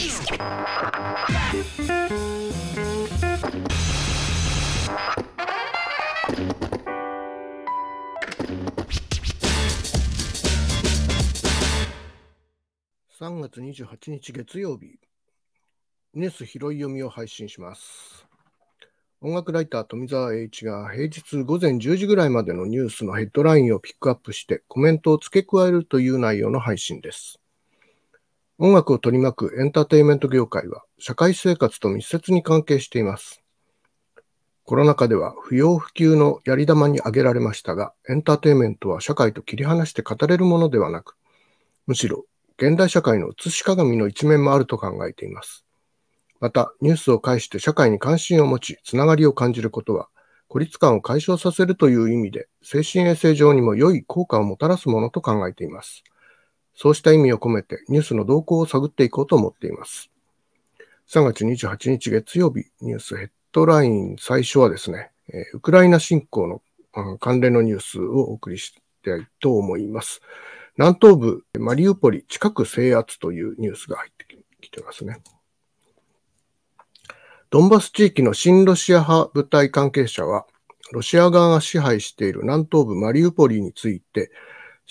3月28日月曜日、ニュース拾い読みを配信します。音楽ライター富澤栄一が平日午前10時ぐらいまでのニュースのヘッドラインをピックアップしてコメントを付け加えるという内容の配信です。音楽を取り巻くエンターテインメント業界は社会生活と密接に関係しています。コロナ禍では不要不急のやり玉に挙げられましたが、エンターテインメントは社会と切り離して語れるものではなく、むしろ現代社会の映し鏡の一面もあると考えています。また、ニュースを介して社会に関心を持ち、つながりを感じることは、孤立感を解消させるという意味で、精神衛生上にも良い効果をもたらすものと考えています。そうした意味を込めて、ニュースの動向を探っていこうと思っています。3月28日月曜日、ニュースヘッドライン最初はですね、ウクライナ侵攻の関連のニュースをお送りしたいと思います。南東部マリウポリ近く制圧というニュースが入ってきてますね。ドンバス地域の親ロシア派部隊関係者は、ロシア側が支配している南東部マリウポリについて、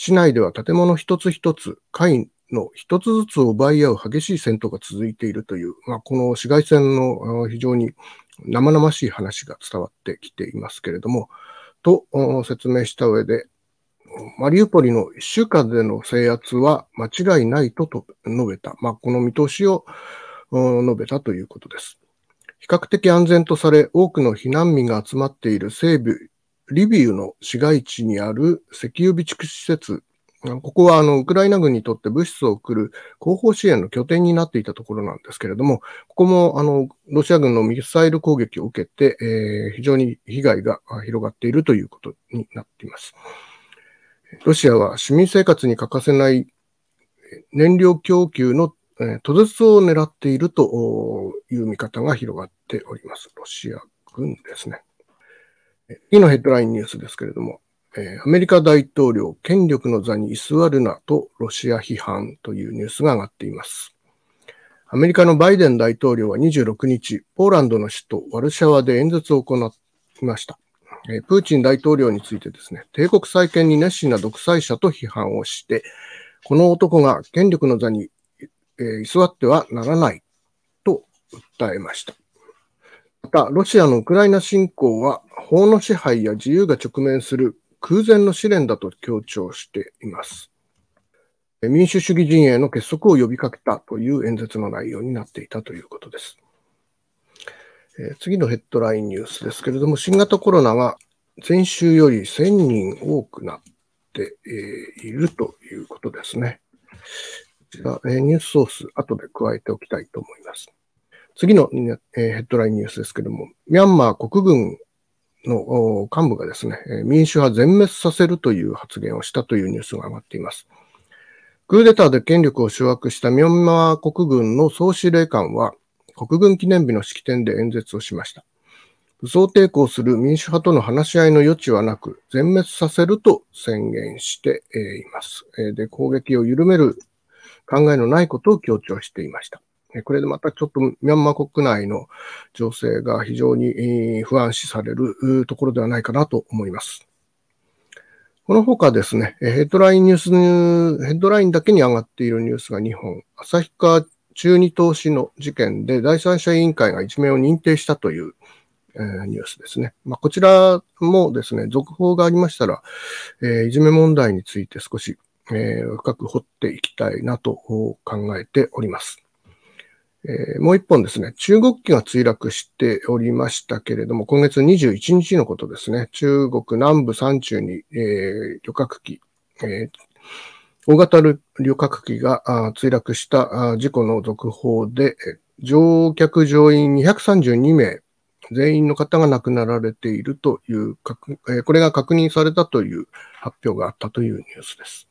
市内では建物一つ一つ、会の一つずつを奪い合う激しい戦闘が続いているという、まあ、この市街戦の非常に生々しい話が伝わってきていますけれども、と説明した上で、マリウポリの1週間での制圧は間違いないとと述べた、まあ、この見通しを述べたということです。比較的安全とされ、多くの避難民が集まっている西部リビウの市街地にある石油備蓄施設、ここはあのウクライナ軍にとって物資を送る後方支援の拠点になっていたところなんですけれども、ここもあのロシア軍のミサイル攻撃を受けて、えー、非常に被害が広がっているということになっています。ロシアは市民生活に欠かせない燃料供給の途絶を狙っているという見方が広がっております。ロシア軍ですね。次のヘッドラインニュースですけれどもえ、アメリカ大統領、権力の座に居座るなとロシア批判というニュースが上がっています。アメリカのバイデン大統領は26日、ポーランドの首都ワルシャワで演説を行いました。えプーチン大統領についてですね、帝国再建に熱心な独裁者と批判をして、この男が権力の座に、え居座ってはならないと訴えました。また、ロシアのウクライナ侵攻は法の支配や自由が直面する空前の試練だと強調しています。民主主義陣営の結束を呼びかけたという演説の内容になっていたということです。え次のヘッドラインニュースですけれども、新型コロナが前週より1000人多くなっているということですね。こちら、ニュースソース、後で加えておきたいと思います。次のヘッドラインニュースですけども、ミャンマー国軍の幹部がですね、民主派全滅させるという発言をしたというニュースが上がっています。クーデターで権力を掌握したミャンマー国軍の総司令官は、国軍記念日の式典で演説をしました。武装抵抗する民主派との話し合いの余地はなく、全滅させると宣言しています。で、攻撃を緩める考えのないことを強調していました。これでまたちょっとミャンマー国内の情勢が非常に不安視されるところではないかなと思います。この他ですね、ヘッドラインニュース、ヘッドラインだけに上がっているニュースが2本、旭川中二投資の事件で第三者委員会が一命を認定したという、え、ニュースですね。まあ、こちらもですね、続報がありましたら、え、いじめ問題について少し、え、深く掘っていきたいなと考えております。えー、もう一本ですね、中国機が墜落しておりましたけれども、今月21日のことですね、中国南部山中に、えー、旅客機、えー、大型旅客機が墜落した事故の続報で、乗客乗員232名、全員の方が亡くなられているという、これが確認されたという発表があったというニュースです。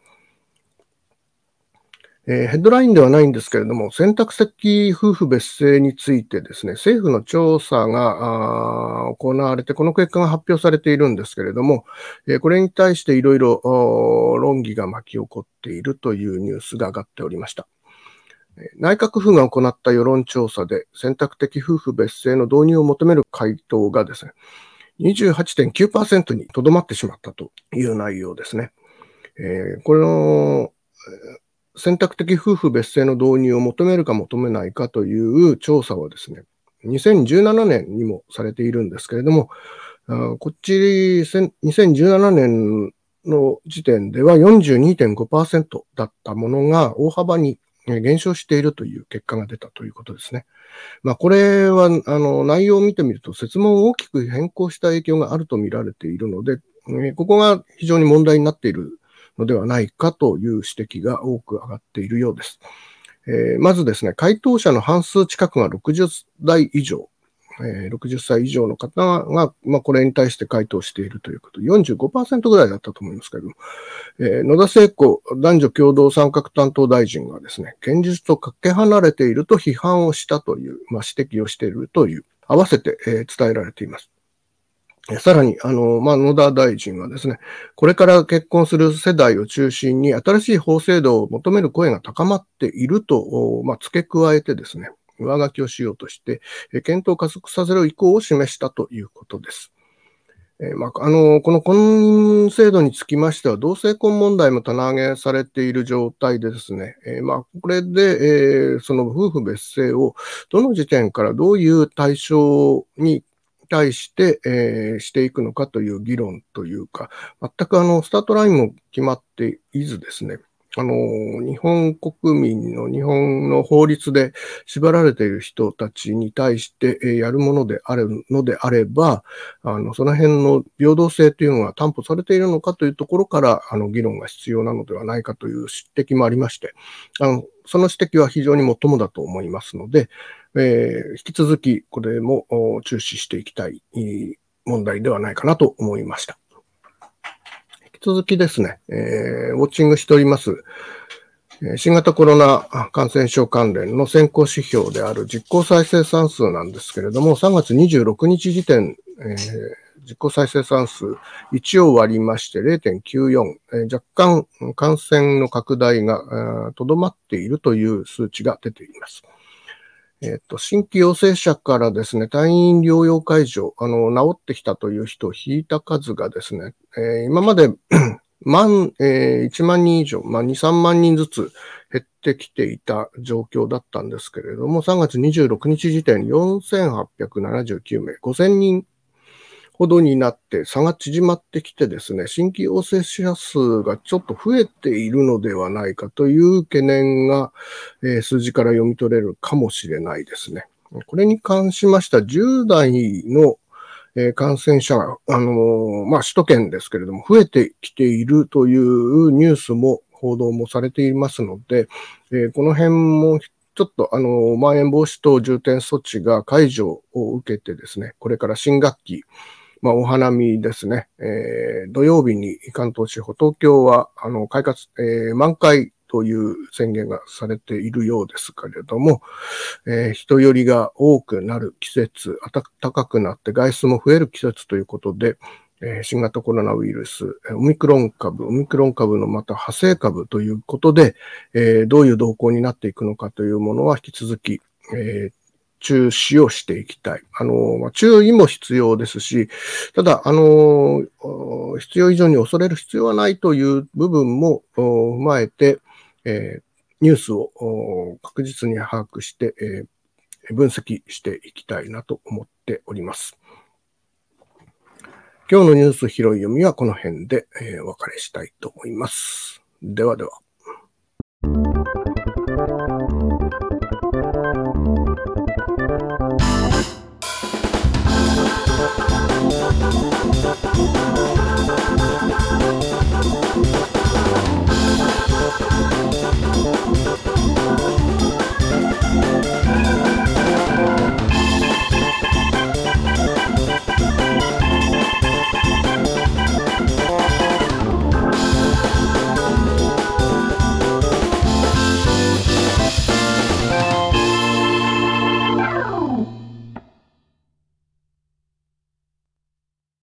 えー、ヘッドラインではないんですけれども、選択的夫婦別姓についてですね、政府の調査が行われて、この結果が発表されているんですけれども、えー、これに対していろいろ論議が巻き起こっているというニュースが上がっておりました。内閣府が行った世論調査で選択的夫婦別姓の導入を求める回答がですね、28.9%にとどまってしまったという内容ですね。えー、この選択的夫婦別姓の導入を求めるか求めないかという調査はですね、2017年にもされているんですけれども、あこっち2017年の時点では42.5%だったものが大幅に減少しているという結果が出たということですね。まあ、これは、あの、内容を見てみると、設問を大きく変更した影響があると見られているので、ここが非常に問題になっているのではないかという指摘が多く上がっているようです。えー、まずですね、回答者の半数近くが60代以上、えー、60歳以上の方が、まあ、これに対して回答しているということ、45%ぐらいだったと思いますけれども、えー、野田聖子男女共同参画担当大臣がですね、現実とかけ離れていると批判をしたという、まあ、指摘をしているという、合わせて、え、伝えられています。さらに、あの、まあ、野田大臣はですね、これから結婚する世代を中心に新しい法制度を求める声が高まっていると、まあ、付け加えてですね、上書きをしようとして、検討を加速させる意向を示したということです。えー、まあ、あの、この婚姻制度につきましては、同性婚問題も棚上げされている状態でですね、えー、まあ、これで、えー、その夫婦別姓をどの時点からどういう対象に対して、えー、していくのかという議論というか、全くあの、スタートラインも決まっていずですね、あの、日本国民の日本の法律で縛られている人たちに対してやるものであるのであれば、あの、その辺の平等性というのが担保されているのかというところから、あの、議論が必要なのではないかという指摘もありまして、あの、その指摘は非常にもっともだと思いますので、えー、引き続きこれも注視していきたい問題ではないかなと思いました。引き続きですね、えー、ウォッチングしております、新型コロナ感染症関連の先行指標である実効再生産数なんですけれども、3月26日時点、えー、実効再生産数1を割りまして0.94、えー、若干感染の拡大がとどまっているという数値が出ています。えっと、新規陽性者からですね、退院療養解除、あの、治ってきたという人を引いた数がですね、えー、今まで 万、えー、1万人以上、まあ、2、3万人ずつ減ってきていた状況だったんですけれども、3月26日時点4879名、5000人ほどになって差が縮まってきてですね、新規陽性者数がちょっと増えているのではないかという懸念が、えー、数字から読み取れるかもしれないですね。これに関しましては10代のえ感染者が、あの、まあ、首都圏ですけれども、増えてきているというニュースも報道もされていますので、え、この辺もちょっと、あの、まん延防止等重点措置が解除を受けてですね、これから新学期、まあ、お花見ですね。えー、土曜日に関東地方、東京は、あの、開花、えー、満開という宣言がされているようですけれども、えー、人寄りが多くなる季節、暖かくなって外出も増える季節ということで、えー、新型コロナウイルス、オミクロン株、オミクロン株のまた派生株ということで、えー、どういう動向になっていくのかというものは引き続き、えー、注視をしていきたい。あの、ま、注意も必要ですし、ただ、あの、必要以上に恐れる必要はないという部分も踏まえて、えー、ニュースを確実に把握して、えー、分析していきたいなと思っております。今日のニュース拾い読みはこの辺で、えー、お別れしたいと思います。ではでは。